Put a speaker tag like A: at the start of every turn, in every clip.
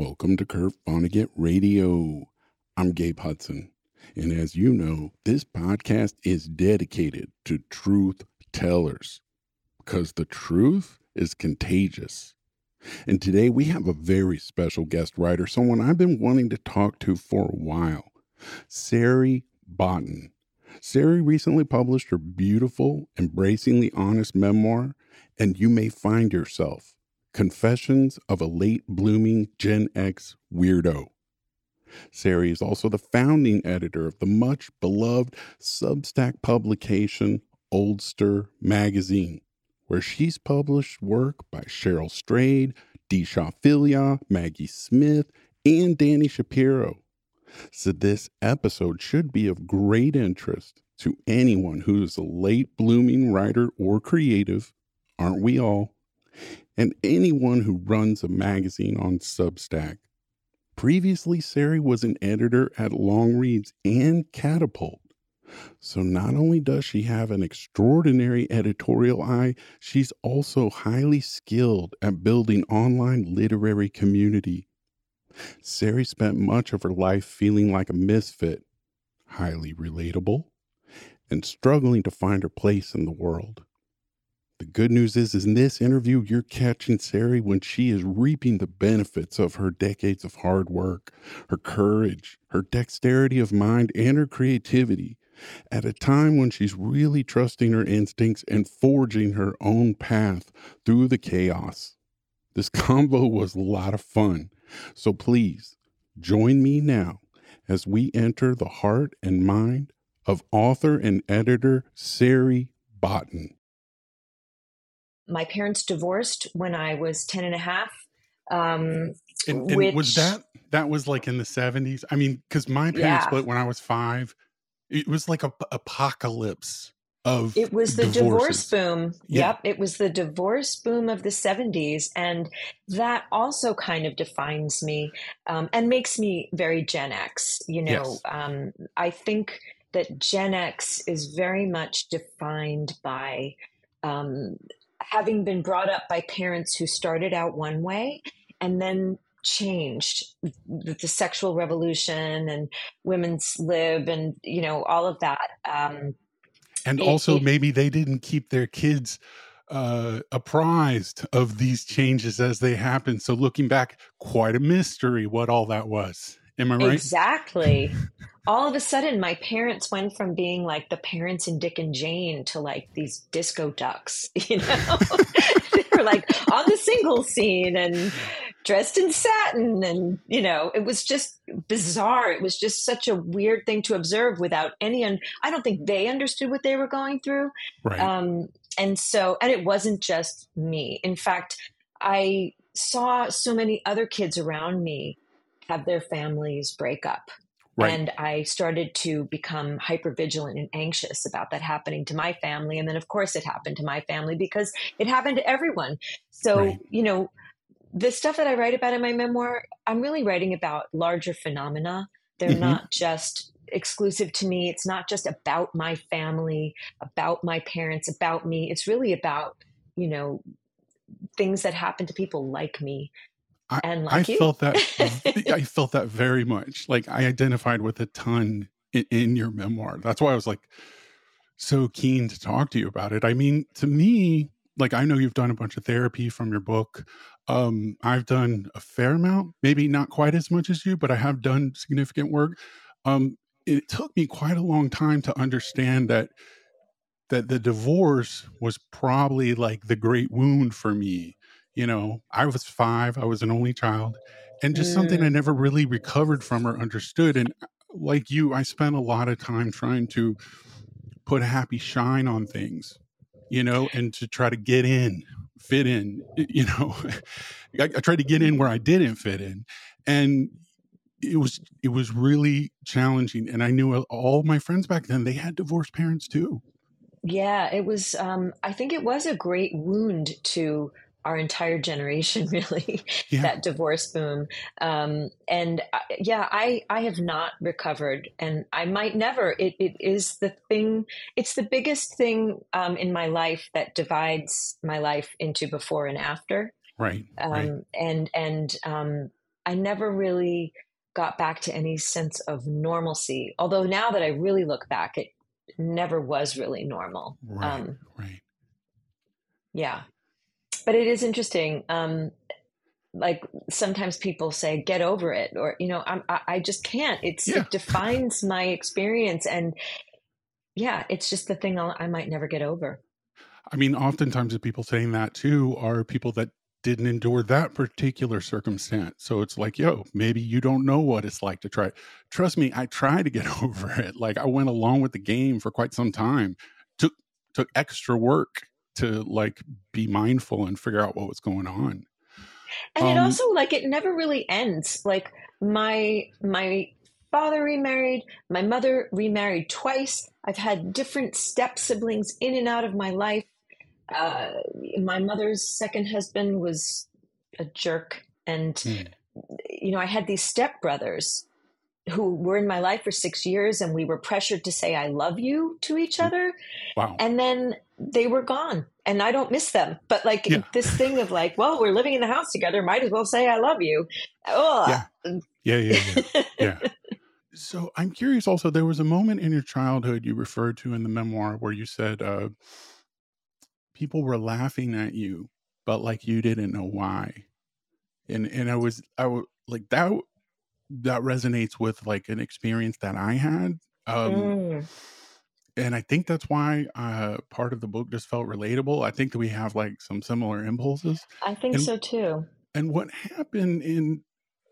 A: Welcome to Kurt Vonnegut Radio. I'm Gabe Hudson. And as you know, this podcast is dedicated to truth tellers because the truth is contagious. And today we have a very special guest writer, someone I've been wanting to talk to for a while, Sari Botton. Sari recently published her beautiful, embracingly honest memoir, And You May Find Yourself Confessions of a Late Blooming Gen X Weirdo. Sari is also the founding editor of the much beloved Substack publication Oldster Magazine, where she's published work by Cheryl Strayed, Deesha Philyaw, Maggie Smith, and Dani Shapiro. So, this episode should be of great interest to anyone who is a late blooming writer or creative, aren't we all? And anyone who runs a magazine on Substack. Previously, Sari was an editor at Longreads and Catapult. So not only does she have an extraordinary editorial eye, she's also highly skilled at building online literary community. Sari spent much of her life feeling like a misfit, highly relatable, and struggling to find her place in the world. The good news is, is in this interview, you're catching Sari when she is reaping the benefits of her decades of hard work, her courage, her dexterity of mind, and her creativity at a time when she's really trusting her instincts and forging her own path through the chaos. This convo was a lot of fun. So please join me now as we enter the heart and mind of author and editor Sari Botton
B: my parents divorced when I was 10 and a half. Um,
A: and, and which, was that, that was like in the 70s? I mean, because my parents yeah. split when I was five. It was like a apocalypse of
B: it was the divorces. divorce boom yeah. yep it was the divorce boom of the 70s and that also kind of defines me um, and makes me very gen x you know yes. um, i think that gen x is very much defined by um, having been brought up by parents who started out one way and then changed the, the sexual revolution and women's lib and you know all of that um,
A: and it, also it, maybe they didn't keep their kids uh, apprised of these changes as they happen so looking back quite a mystery what all that was am i right
B: exactly all of a sudden my parents went from being like the parents in Dick and Jane to like these disco ducks, you know. they were like on the single scene and dressed in satin and you know, it was just bizarre. It was just such a weird thing to observe without any un- I don't think they understood what they were going through.
A: Right. Um
B: and so and it wasn't just me. In fact, I saw so many other kids around me have their families break up Right. And I started to become hyper vigilant and anxious about that happening to my family. And then, of course, it happened to my family because it happened to everyone. So, right. you know, the stuff that I write about in my memoir, I'm really writing about larger phenomena. They're mm-hmm. not just exclusive to me. It's not just about my family, about my parents, about me. It's really about, you know, things that happen to people like me
A: I,
B: and like
A: I
B: you.
A: felt that I felt that very much. Like I identified with a ton in, in, your memoir. That's why I was like so keen to talk to you about it. I mean, to me, like I know you've done a bunch of therapy from your book. Um, I've done a fair amount, maybe not quite as much as you, but I have done significant work. Um, it took me quite a long time to understand that that the divorce was probably like the great wound for me you know, I was five, I was an only child, and just mm. something I mm. never really recovered from or understood. And uh, like you, I spent a lot of time trying to put a happy shine on things, you know, and to try to get in, fit in, you know. I, I tried to get in where I didn't fit in. And it was it was really challenging and i knew all my friends back then they had divorced parents too
B: yeah it was um, i think it was a great wound to our entire generation really yeah. that divorce boom um, and uh, yeah i i have not recovered and i might never it, it is the thing it's the biggest thing um, in my life that divides my life into before and after
A: right, um, right.
B: and and um, I never really got back to any sense of normalcy. Although now that I really look back, it never was really normal.
A: Right. Um, right.
B: Yeah. But it is interesting. Um, like sometimes people say, get over it, or, you know, I'm, I, I just can't. It's, yeah. It defines my experience. And yeah, it's just the thing I'll, I might never get over.
A: I mean, oftentimes the people saying that too are people that didn't endure that particular circumstance. So it's like, yo, maybe you don't know what it's like to try. Trust me, I tried to get over it. Like I went along with the game for quite some time. Took took extra work to like be mindful and figure out what was going on.
B: And um, it also like it never really ends. Like my my father remarried, my mother remarried twice. I've had different step siblings in and out of my life uh, my mother's second husband was a jerk, and mm. you know I had these stepbrothers who were in my life for six years, and we were pressured to say "I love you" to each hmm. other.
A: Wow!
B: And then they were gone, and I don't miss them. But like yeah. this thing of like, well, we're living in the house together, might as well say "I love you."
A: Oh, yeah, yeah, yeah, yeah. yeah. So I'm curious. Also, there was a moment in your childhood you referred to in the memoir where you said. Uh, people were laughing at you, but like you didn't know why. And and I was I was like that that resonates with like an experience that I had. Um mm. And I think that's why uh part of the book just felt relatable. I think that we have like some similar impulses.
B: I think
A: and,
B: so too.
A: And what happened in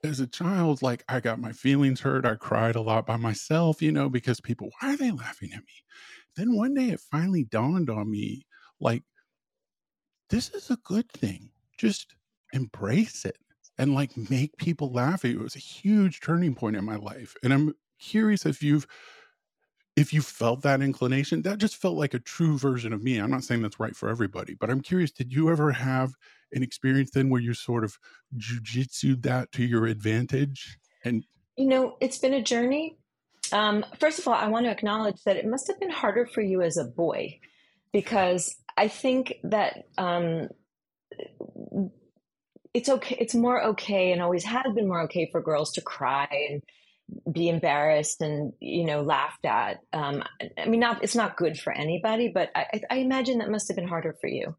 A: as a child, like I got my feelings hurt. I cried a lot by myself, you know, because people, why are they laughing at me? Then one day it finally dawned on me, like this is a good thing. Just embrace it and like make people laugh. It was a huge turning point in my life. And I'm curious if you've if you felt that inclination, that just felt like a true version of me. I'm not saying that's right for everybody, but I'm curious, did you ever have an experience then where you sort of jujitsu that to your advantage? And
B: you know, it's been a journey. Um, first of all, I want to acknowledge that it must have been harder for you as a boy because I think that um, it's okay. It's more okay, and always has been more okay for girls to cry and be embarrassed and you know laughed at. Um, I mean, not it's not good for anybody, but I, I imagine that must have been harder for you.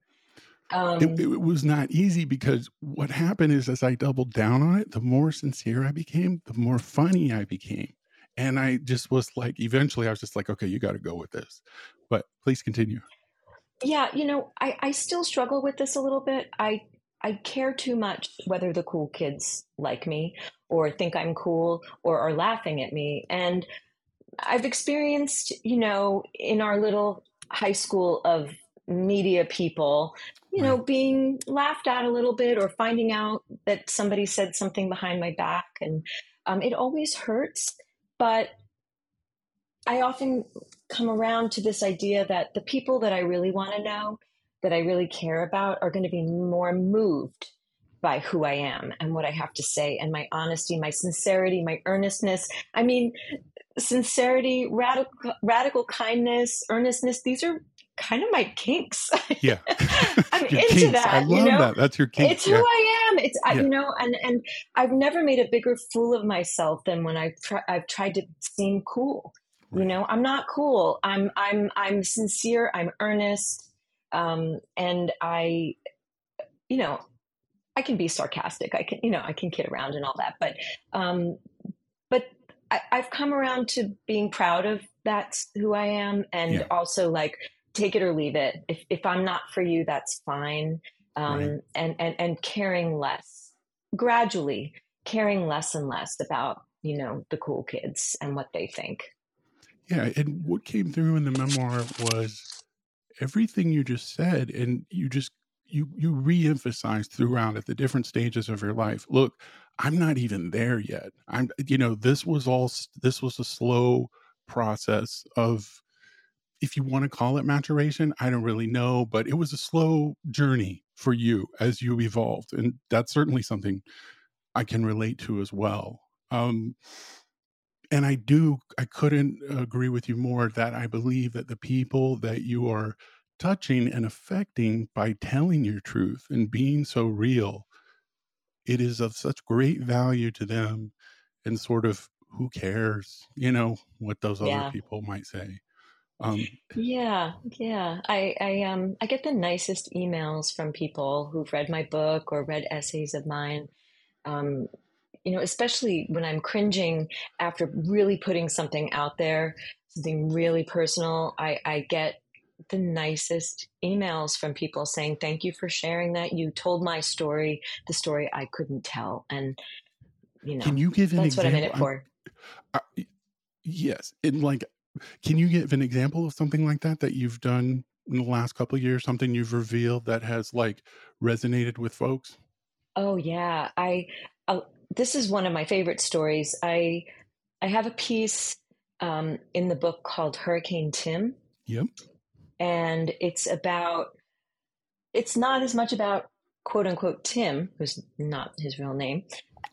A: Um, it, it, was not easy because what happened is as I doubled down on it, the more sincere I became, the more funny I became. And I just was like, eventually I was just like, okay, you got to go with this. But please continue.
B: Yeah, you know, I, I still struggle with this a little bit. I I care too much whether the cool kids like me or think I'm cool or are laughing at me. And I've experienced, you know, in our little high school of media people, you know, being laughed at a little bit or finding out that somebody said something behind my back. And um, it always hurts. But I often come around to this idea that the people that I really want to know, that I really care about, are going to be more moved by who I am and what I have to say and my honesty, my sincerity, my earnestness. I mean, sincerity, radical, radical kindness, earnestness, these are kind of my kinks.
A: Yeah.
B: I'm into kinks. that.
A: I love
B: you know?
A: that. That's your kink.
B: It's yeah. who I am. It's, yeah. I, you know, and, and I've never made a bigger fool of myself than when I've, tr- I've tried to seem cool. Right. You know, I'm not cool. I'm I'm I'm sincere. I'm earnest, um, and I, you know, I can be sarcastic. I can you know I can kid around and all that. But um, but I, I've come around to being proud of that's who I am, and yeah. also like take it or leave it. If if I'm not for you, that's fine. Um, right. and and and caring less gradually, caring less and less about you know the cool kids and what they think.
A: Yeah, and what came through in the memoir was everything you just said, and you just you you re-emphasized throughout at the different stages of your life. Look, I'm not even there yet. I'm you know this was all this was a slow process of if you want to call it maturation, I don't really know, but it was a slow journey for you as you evolved, and that's certainly something I can relate to as well. Um, and I do, I couldn't agree with you more that I believe that the people that you are touching and affecting by telling your truth and being so real it is of such great value to them and sort of who cares, you know, what those yeah. other people might say.
B: Um, yeah, yeah. I, I um I get the nicest emails from people who've read my book or read essays of mine. Um, you know, especially when I'm cringing after really putting something out there, something really personal. I, I get the nicest emails from people saying, Thank you for sharing that. You told my story, the story I couldn't tell. And, you know,
A: can you give an
B: that's
A: example?
B: what I'm in it for.
A: I, I, yes. And like, can you give an example of something like that that you've done in the last couple of years, something you've revealed that has like resonated with folks?
B: Oh, yeah. I, uh, this is one of my favorite stories. I, I have a piece um, in the book called Hurricane Tim.
A: Yep
B: and it's about it's not as much about quote unquote Tim, who's not his real name,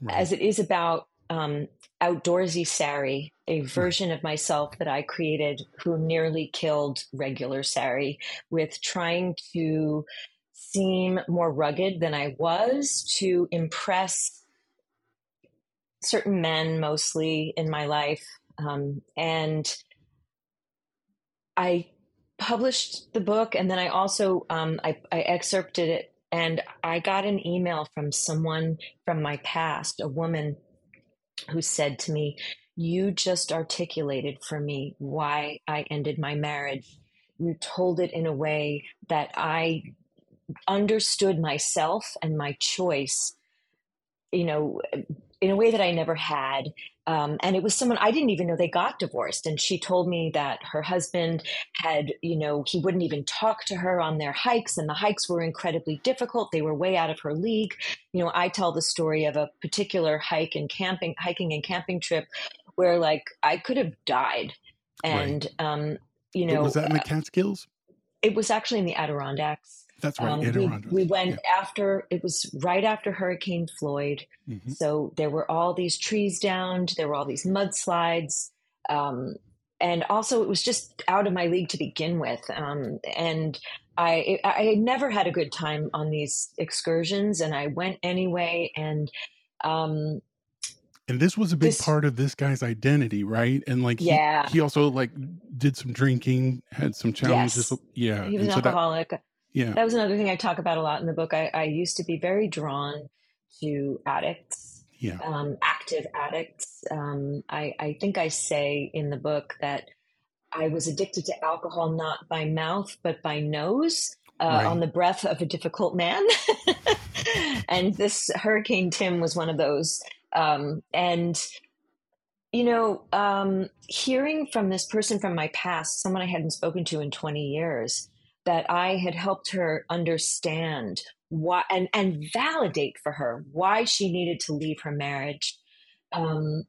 B: right. as it is about um, outdoorsy Sari, a version of myself that I created who nearly killed regular Sari with trying to seem more rugged than I was to impress certain men mostly in my life. Um, and I published the book and then I also um, I, I excerpted it and I got an email from someone from my past, a woman who said to me, You just articulated for me why I ended my marriage. You told it in a way that I understood myself and my choice, you know, in a way that I never had. Um, and it was someone I didn't even know they got divorced. And she told me that her husband had, you know, he wouldn't even talk to her on their hikes, and the hikes were incredibly difficult. They were way out of her league. You know, I tell the story of a particular hike and camping, hiking and camping trip where, like, I could have died. And, right. um, you know,
A: was that in the uh, Catskills?
B: It was actually in the Adirondacks.
A: That's right. Um,
B: we, we, went yeah. after it was right after Hurricane Floyd, mm-hmm. so there were all these trees downed, there were all these mudslides, um, and also it was just out of my league to begin with. Um, and I I never had a good time on these excursions, and I went anyway. And um,
A: and this was a big this, part of this guy's identity, right? And like, he,
B: yeah,
A: he also like did some drinking, had some challenges.
B: Yes.
A: Yeah,
B: he was an alcoholic. That,
A: yeah.
B: That was another thing I talk about a lot in the book. I, I used to be very drawn to addicts,
A: yeah.
B: um, active addicts. Um, I, I think I say in the book that I was addicted to alcohol not by mouth, but by nose. Uh, right. on the breath of a difficult man. and this Hurricane Tim was one of those. Um, and, you know, um, hearing from this person from my past, someone I hadn't spoken to in 20 years, that I had helped her understand why and, and validate for her why she needed to leave her marriage. Um,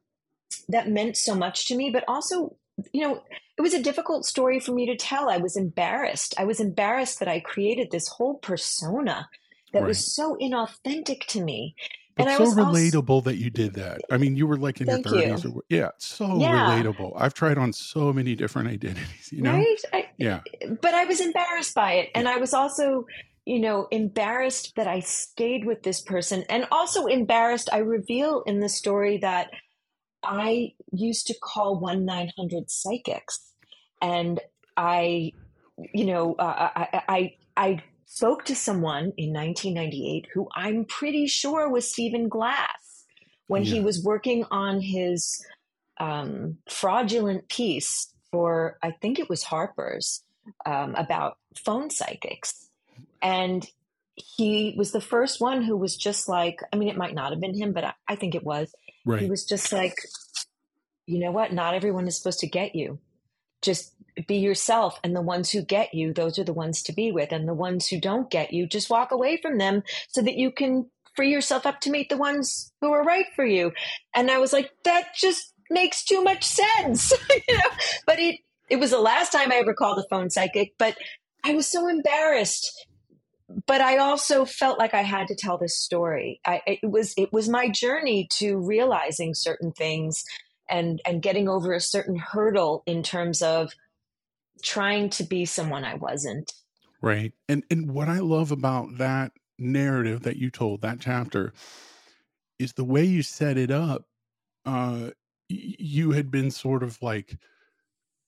B: that meant so much to me, but also, you know, it was a difficult story for me to tell. I was embarrassed. I was embarrassed that I created this whole persona that right. was so inauthentic to me.
A: It's so relatable also, that you did that. I mean, you were like in your thirties. Or, yeah, so yeah. relatable. I've tried on so many different identities. You know,
B: right? I,
A: yeah.
B: But I was embarrassed by it, and I was also, you know, embarrassed that I stayed with this person, and also embarrassed. I reveal in the story that I used to call one nine hundred psychics, and I, you know, uh, I, I, I spoke to someone in 1998 who I'm pretty sure was Stephen Glass when yeah. he was working on his um, fraudulent piece for, I think it was Harper's, um, about phone psychics. And he was the first one who was just like, I mean, it might not have been him, but I, I think it was.
A: Right.
B: He was just like, you know what? Not everyone is supposed to get you. Just be yourself and the ones who get you those are the ones to be with and the ones who don't get you just walk away from them so that you can free yourself up to meet the ones who are right for you and i was like that just makes too much sense you know but it it was the last time i ever called a phone psychic but i was so embarrassed but i also felt like i had to tell this story I, it was it was my journey to realizing certain things and and getting over a certain hurdle in terms of trying to be someone I wasn't.
A: Right. And and what I love about that narrative that you told, that chapter, is the way you set it up. Uh, you had been sort of like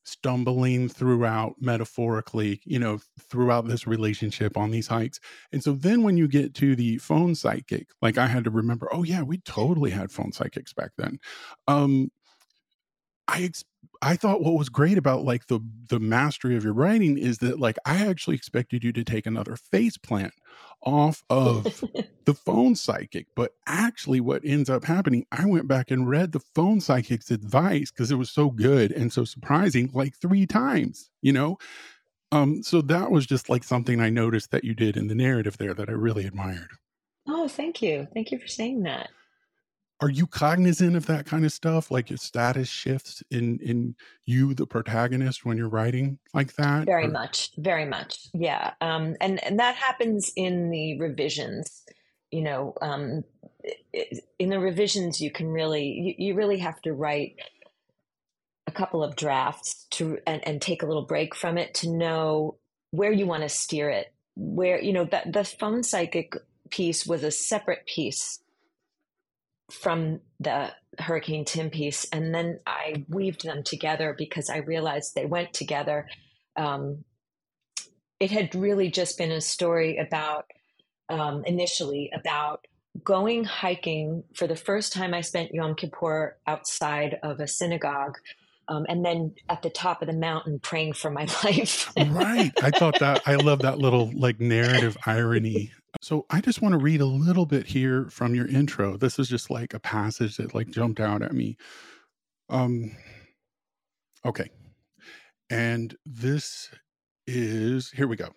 A: stumbling throughout metaphorically, you know, throughout this relationship on these hikes. And so then when you get to the phone psychic, like I had to remember, oh yeah, we totally had phone psychics back then. Um I ex- I thought what was great about like the the mastery of your writing is that like I actually expected you to take another face plant off of the phone psychic, but actually what ends up happening, I went back and read the phone psychic's advice because it was so good and so surprising like 3 times, you know? Um so that was just like something I noticed that you did in the narrative there that I really admired.
B: Oh, thank you. Thank you for saying that
A: are you cognizant of that kind of stuff like your status shifts in in you the protagonist when you're writing like that
B: very or? much very much yeah um and and that happens in the revisions you know um in the revisions you can really you, you really have to write a couple of drafts to and, and take a little break from it to know where you want to steer it where you know that the phone psychic piece was a separate piece from the Hurricane Tim piece. And then I weaved them together because I realized they went together. Um, it had really just been a story about, um, initially, about going hiking. For the first time, I spent Yom Kippur outside of a synagogue. Um, and then at the top of the mountain praying for my life.
A: right. I thought that, I love that little like narrative irony so I just want to read a little bit here from your intro. This is just like a passage that like jumped out at me. Um okay. And this is here we go.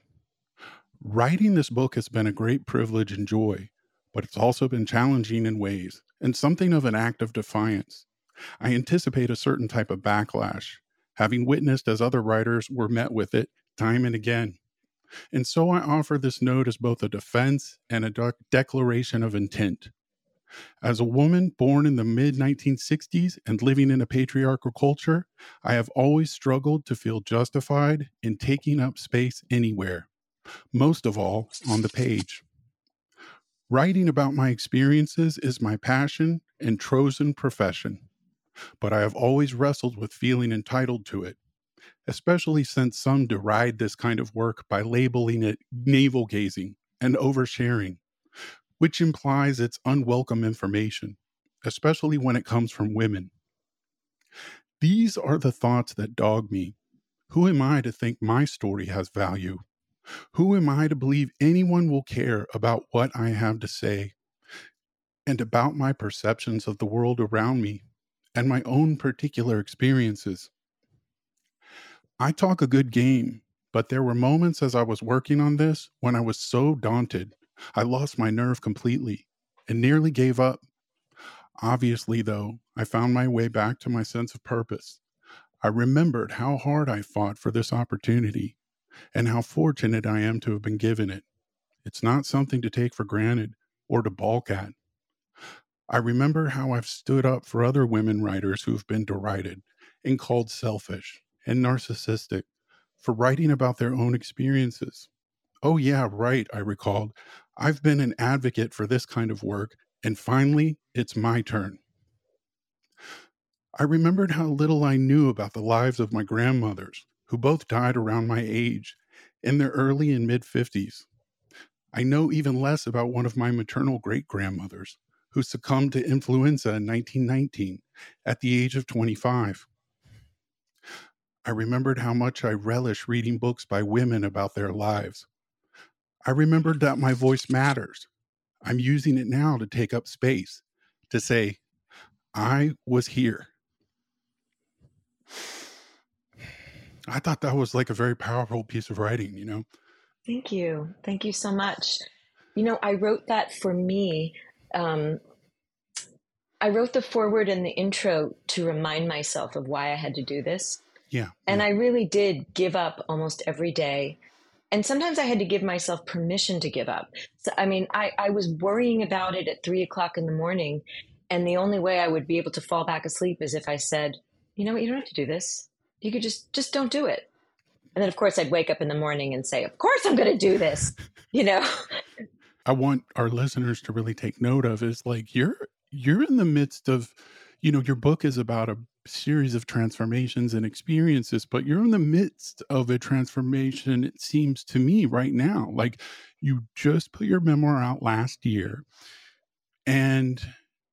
A: Writing this book has been a great privilege and joy, but it's also been challenging in ways and something of an act of defiance. I anticipate a certain type of backlash, having witnessed as other writers were met with it time and again. And so I offer this note as both a defense and a de- declaration of intent. As a woman born in the mid 1960s and living in a patriarchal culture, I have always struggled to feel justified in taking up space anywhere, most of all on the page. Writing about my experiences is my passion and chosen profession, but I have always wrestled with feeling entitled to it especially since some deride this kind of work by labeling it navel gazing and oversharing, which implies it's unwelcome information, especially when it comes from women. These are the thoughts that dog me. Who am I to think my story has value? Who am I to believe anyone will care about what I have to say and about my perceptions of the world around me and my own particular experiences? I talk a good game, but there were moments as I was working on this when I was so daunted, I lost my nerve completely and nearly gave up. Obviously, though, I found my way back to my sense of purpose. I remembered how hard I fought for this opportunity and how fortunate I am to have been given it. It's not something to take for granted or to balk at. I remember how I've stood up for other women writers who've been derided and called selfish and narcissistic for writing about their own experiences. Oh, yeah, right, I recalled. I've been an advocate for this kind of work, and finally, it's my turn. I remembered how little I knew about the lives of my grandmothers, who both died around my age, in their early and mid 50s. I know even less about one of my maternal great grandmothers, who succumbed to influenza in 1919 at the age of 25. I remembered how much I relish reading books by women about their lives. I remembered that my voice matters. I'm using it now to take up space, to say, I was here. I thought that was like a very powerful piece of writing, you know?
B: Thank you. Thank you so much. You know, I wrote that for me. Um, I wrote the foreword and the intro to remind myself of why I had to do this.
A: Yeah.
B: And
A: yeah.
B: I really did give up almost every day. And sometimes I had to give myself permission to give up. So, I mean, I, I was worrying about it at three o'clock in the morning. And the only way I would be able to fall back asleep is if I said, you know what, you don't have to do this. You could just, just don't do it. And then, of course, I'd wake up in the morning and say, of course I'm going to do this, you know?
A: I want our listeners to really take note of is like, you're, you're in the midst of, you know, your book is about a series of transformations and experiences, but you're in the midst of a transformation, it seems to me right now. Like you just put your memoir out last year and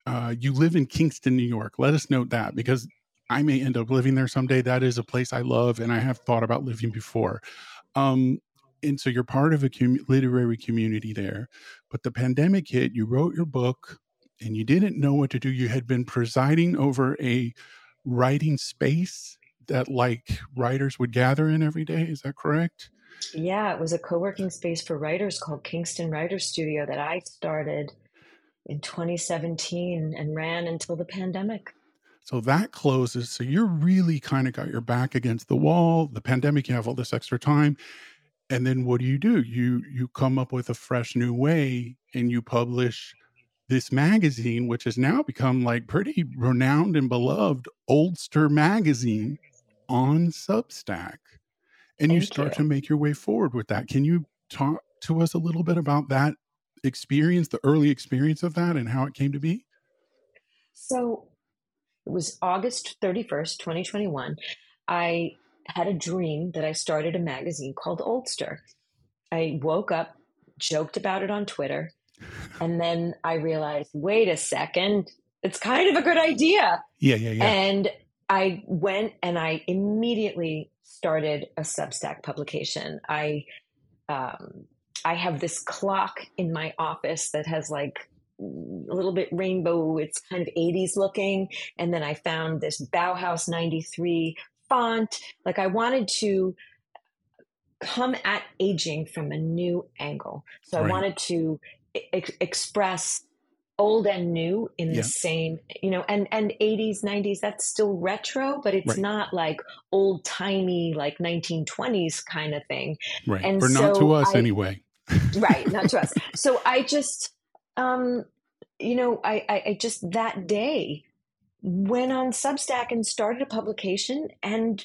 A: uh, you live in Kingston, New York. Let us note that because I may end up living there someday. That is a place I love and I have thought about living before. Um, and so you're part of a com- literary community there. But the pandemic hit, you wrote your book and you didn't know what to do. You had been presiding over a writing space that like writers would gather in every day. Is that correct?
B: Yeah, it was a co working space for writers called Kingston Writer Studio that I started in 2017 and ran until the pandemic.
A: So that closes. So you're really kind of got your back against the wall. The pandemic, you have all this extra time. And then what do you do? You you come up with a fresh new way and you publish this magazine, which has now become like pretty renowned and beloved, Oldster Magazine on Substack. And you oh, start you. to make your way forward with that. Can you talk to us a little bit about that experience, the early experience of that, and how it came to be?
B: So it was August 31st, 2021. I had a dream that I started a magazine called Oldster. I woke up, joked about it on Twitter, and then I realized, wait a second, it's kind of a good idea.
A: Yeah, yeah, yeah.
B: And I went and I immediately started a Substack publication. I um, I have this clock in my office that has like a little bit rainbow. It's kind of 80s looking. And then I found this Bauhaus 93 font. Like I wanted to come at aging from a new angle. So right. I wanted to ex- express old and new in yeah. the same you know and and 80s 90s that's still retro but it's right. not like old timey like 1920s kind of thing
A: right and or so not to us I, anyway
B: right not to us so i just um you know I, I i just that day went on substack and started a publication and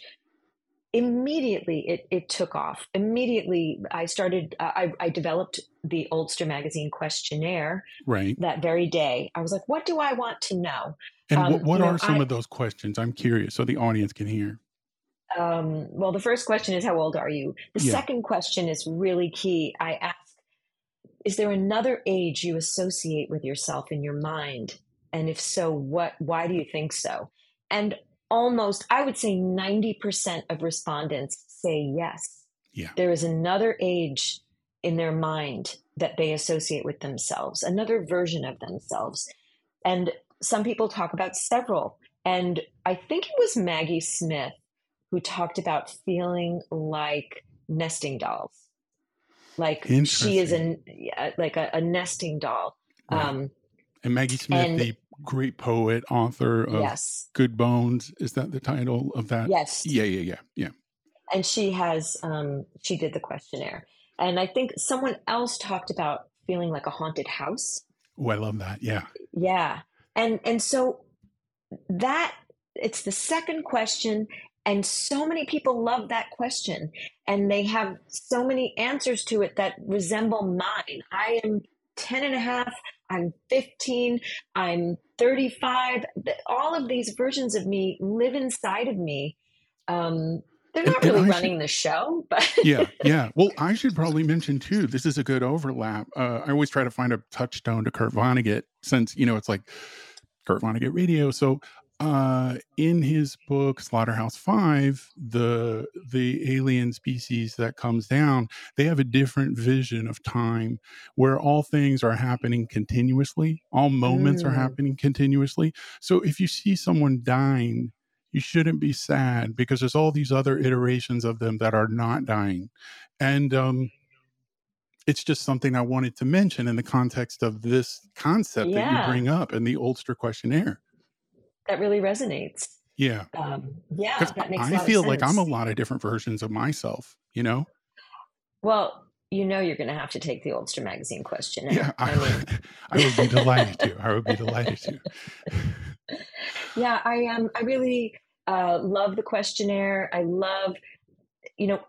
B: immediately it, it took off. Immediately i started uh, I, I developed the oldster magazine questionnaire
A: right.
B: that very day. I was like what do i want to know?
A: And um, what, what are know, some I, of those questions? I'm curious so the audience can hear.
B: Um, well the first question is how old are you? The yeah. second question is really key. I ask is there another age you associate with yourself in your mind? And if so what why do you think so? And almost, I would say 90% of respondents say yes.
A: Yeah.
B: There is another age in their mind that they associate with themselves, another version of themselves. And some people talk about several. And I think it was Maggie Smith who talked about feeling like nesting dolls. Like she is a like a, a nesting doll.
A: Right. Um, and Maggie Smith, and, the great poet, author of yes. Good Bones. Is that the title of that?
B: Yes.
A: Yeah, yeah, yeah, yeah.
B: And she has, um, she did the questionnaire. And I think someone else talked about feeling like a haunted house.
A: Oh, I love that. Yeah.
B: Yeah. And, and so that, it's the second question. And so many people love that question. And they have so many answers to it that resemble mine. I am 10 and a half. I'm 15. I'm 35. All of these versions of me live inside of me. Um, they're not and, really and running should, the show, but
A: yeah, yeah. Well, I should probably mention too. This is a good overlap. Uh, I always try to find a touchstone to Kurt Vonnegut, since you know it's like Kurt Vonnegut Radio. So uh, in his book Slaughterhouse Five, the the alien species that comes down, they have a different vision of time, where all things are happening continuously, all moments mm. are happening continuously. So if you see someone dying, you shouldn't be sad because there's all these other iterations of them that are not dying, and um, it's just something I wanted to mention in the context of this concept yeah. that you bring up in the Oldster questionnaire
B: that really resonates.
A: Yeah.
B: Um, yeah. That makes
A: I feel like I'm a lot of different versions of myself, you know?
B: Well, you know you're going to have to take the Oldster magazine question.
A: Yeah, I, I, mean, I would be delighted to. I would be delighted to.
B: yeah, I um, I really uh, love the questionnaire. I love, you know,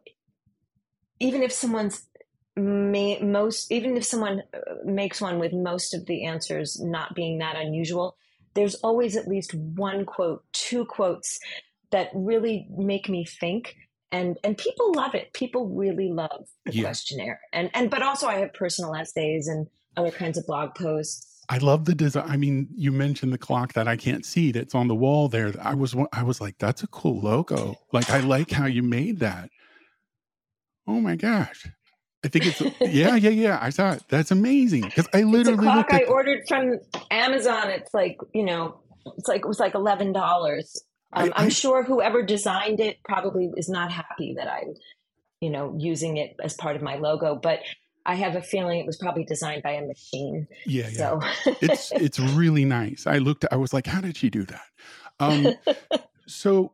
B: even if someone's may, most even if someone uh, makes one with most of the answers not being that unusual there's always at least one quote two quotes that really make me think and and people love it people really love the yeah. questionnaire and and but also i have personal essays and other kinds of blog posts
A: I love the design. I mean, you mentioned the clock that I can't see that's on the wall there. I was I was like, that's a cool logo. Like I like how you made that. Oh my gosh. I think it's yeah, yeah, yeah. I saw it. That's amazing because I literally
B: it's clock I ordered from Amazon. It's like you know, it's like it was like eleven dollars. Um, I, am sure whoever designed it probably is not happy that I'm, you know, using it as part of my logo. But I have a feeling it was probably designed by a machine.
A: Yeah, yeah. So. it's it's really nice. I looked. I was like, how did she do that? Um, so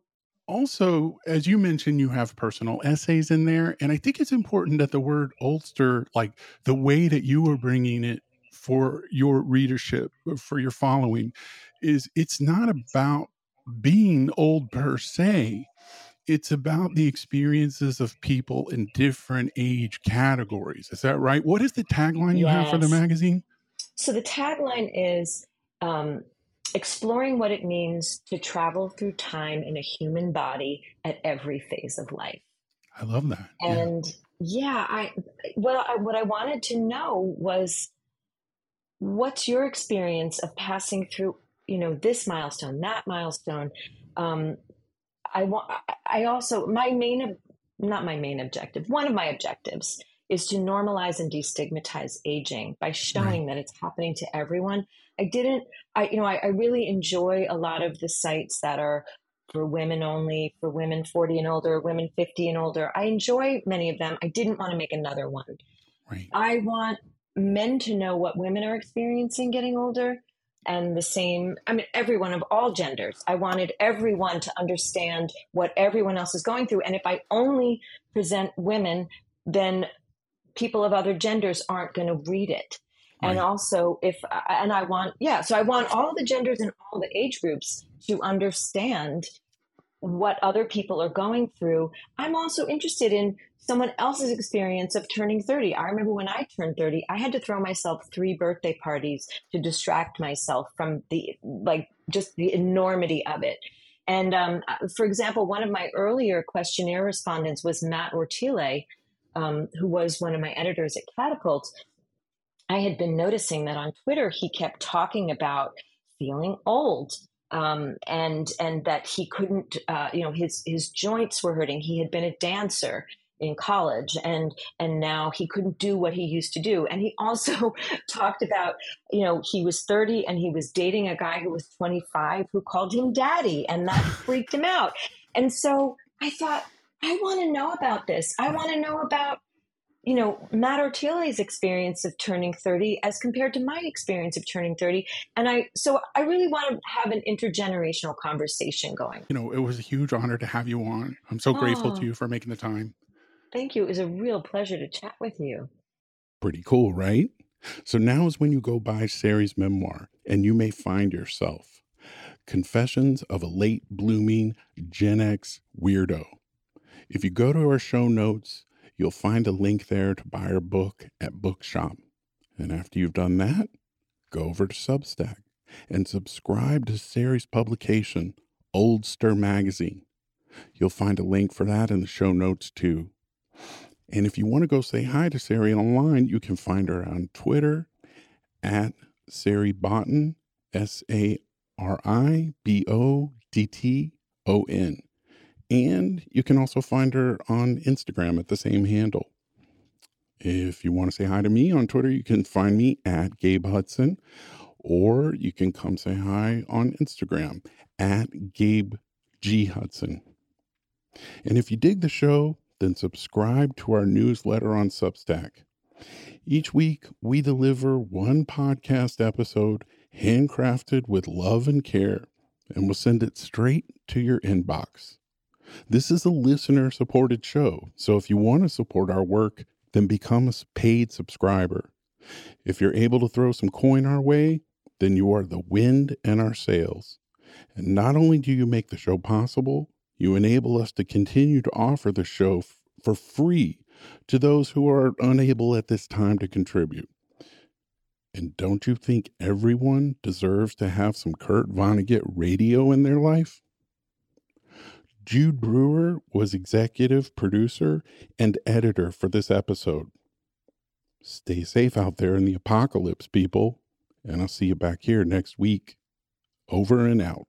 A: also, as you mentioned, you have personal essays in there. And I think it's important that the word oldster, like the way that you are bringing it for your readership, uh, for your following, is it's not about being old per se. It's about the experiences of people in different age categories. Is that right? What is the tagline you yes. have for the magazine?
B: So the tagline is um, exploring what it means to travel through time in a human body at every phase of life.
A: I love that.
B: And yeah, yeah I well, I, what I wanted to know was what's your experience of passing through, you know, this milestone, that milestone. Um, I want. I also my main, not my main objective. One of my objectives is to normalize and destigmatize aging by showing right. that it's happening to everyone I didn't, I, you know, I, I really enjoy a lot of the sites that are for women only, for women 40 and older, women 50 and older. I enjoy many of them. I didn't want to make another one. Right. I want men to know what women are experiencing getting older and the same i mean everyone of all genders i wanted everyone to understand what everyone else is going through and if i only present women then people of other genders aren't going to read it. And also if and i want yeah so i want all the genders and all the age groups to understand what other people are going through. I'm also interested in someone else's experience of turning 30 i remember when i turned 30 i had to throw myself three birthday parties to distract myself from the like just the enormity of it. And um, for example one of my earlier questionnaire respondents was matt ortile um, who was one of my editors at catapult I had been noticing that on Twitter he kept talking about feeling old. Um, and and that he couldn't, uh, you know, his his joints were hurting. He had been a dancer in college, and and now he couldn't do what he used to do. And he also talked about, you know, he was thirty and he was dating a guy who was twenty five who called him daddy, and that freaked him out. And so I thought, I want to know about this. I want to know about you know, Matt Ortile's experience of turning 30 as compared to my experience of turning 30. And I, so I really want to have an intergenerational conversation going.
A: You know, it was a huge honor to have you on. I'm so oh, grateful to you for making the time.
B: Thank you. It was a real pleasure to chat with you.
A: Pretty cool, right? So now is when you go buy Sari's memoir and you may find yourself Confessions of a Late Blooming Gen X Weirdo. If you go to our show notes, You'll find a link there to buy our book at Bookshop. And after you've done that, go over to Substack and subscribe to Sari's publication, Oldster Magazine. You'll find a link for that in the show notes too. And if you want to go say hi to Sari online, you can find her on Twitter at Sari Botton, S A R I B O D T O N. And you can also find her on Instagram at the same handle. If you want to say hi to me on Twitter, you can find me at Gabe Hudson, or you can come say hi on Instagram at Gabe G. Hudson. And if you dig the show, then subscribe to our newsletter on Substack. Each week, we deliver one podcast episode handcrafted with love and care, and we'll send it straight to your inbox. This is a listener supported show, so if you want to support our work, then become a paid subscriber. If you're able to throw some coin our way, then you are the wind in our sails. And not only do you make the show possible, you enable us to continue to offer the show f- for free to those who are unable at this time to contribute. And don't you think everyone deserves to have some Kurt Vonnegut radio in their life? Jude Brewer was executive producer and editor for this episode. Stay safe out there in the apocalypse, people, and I'll see you back here next week. Over and out.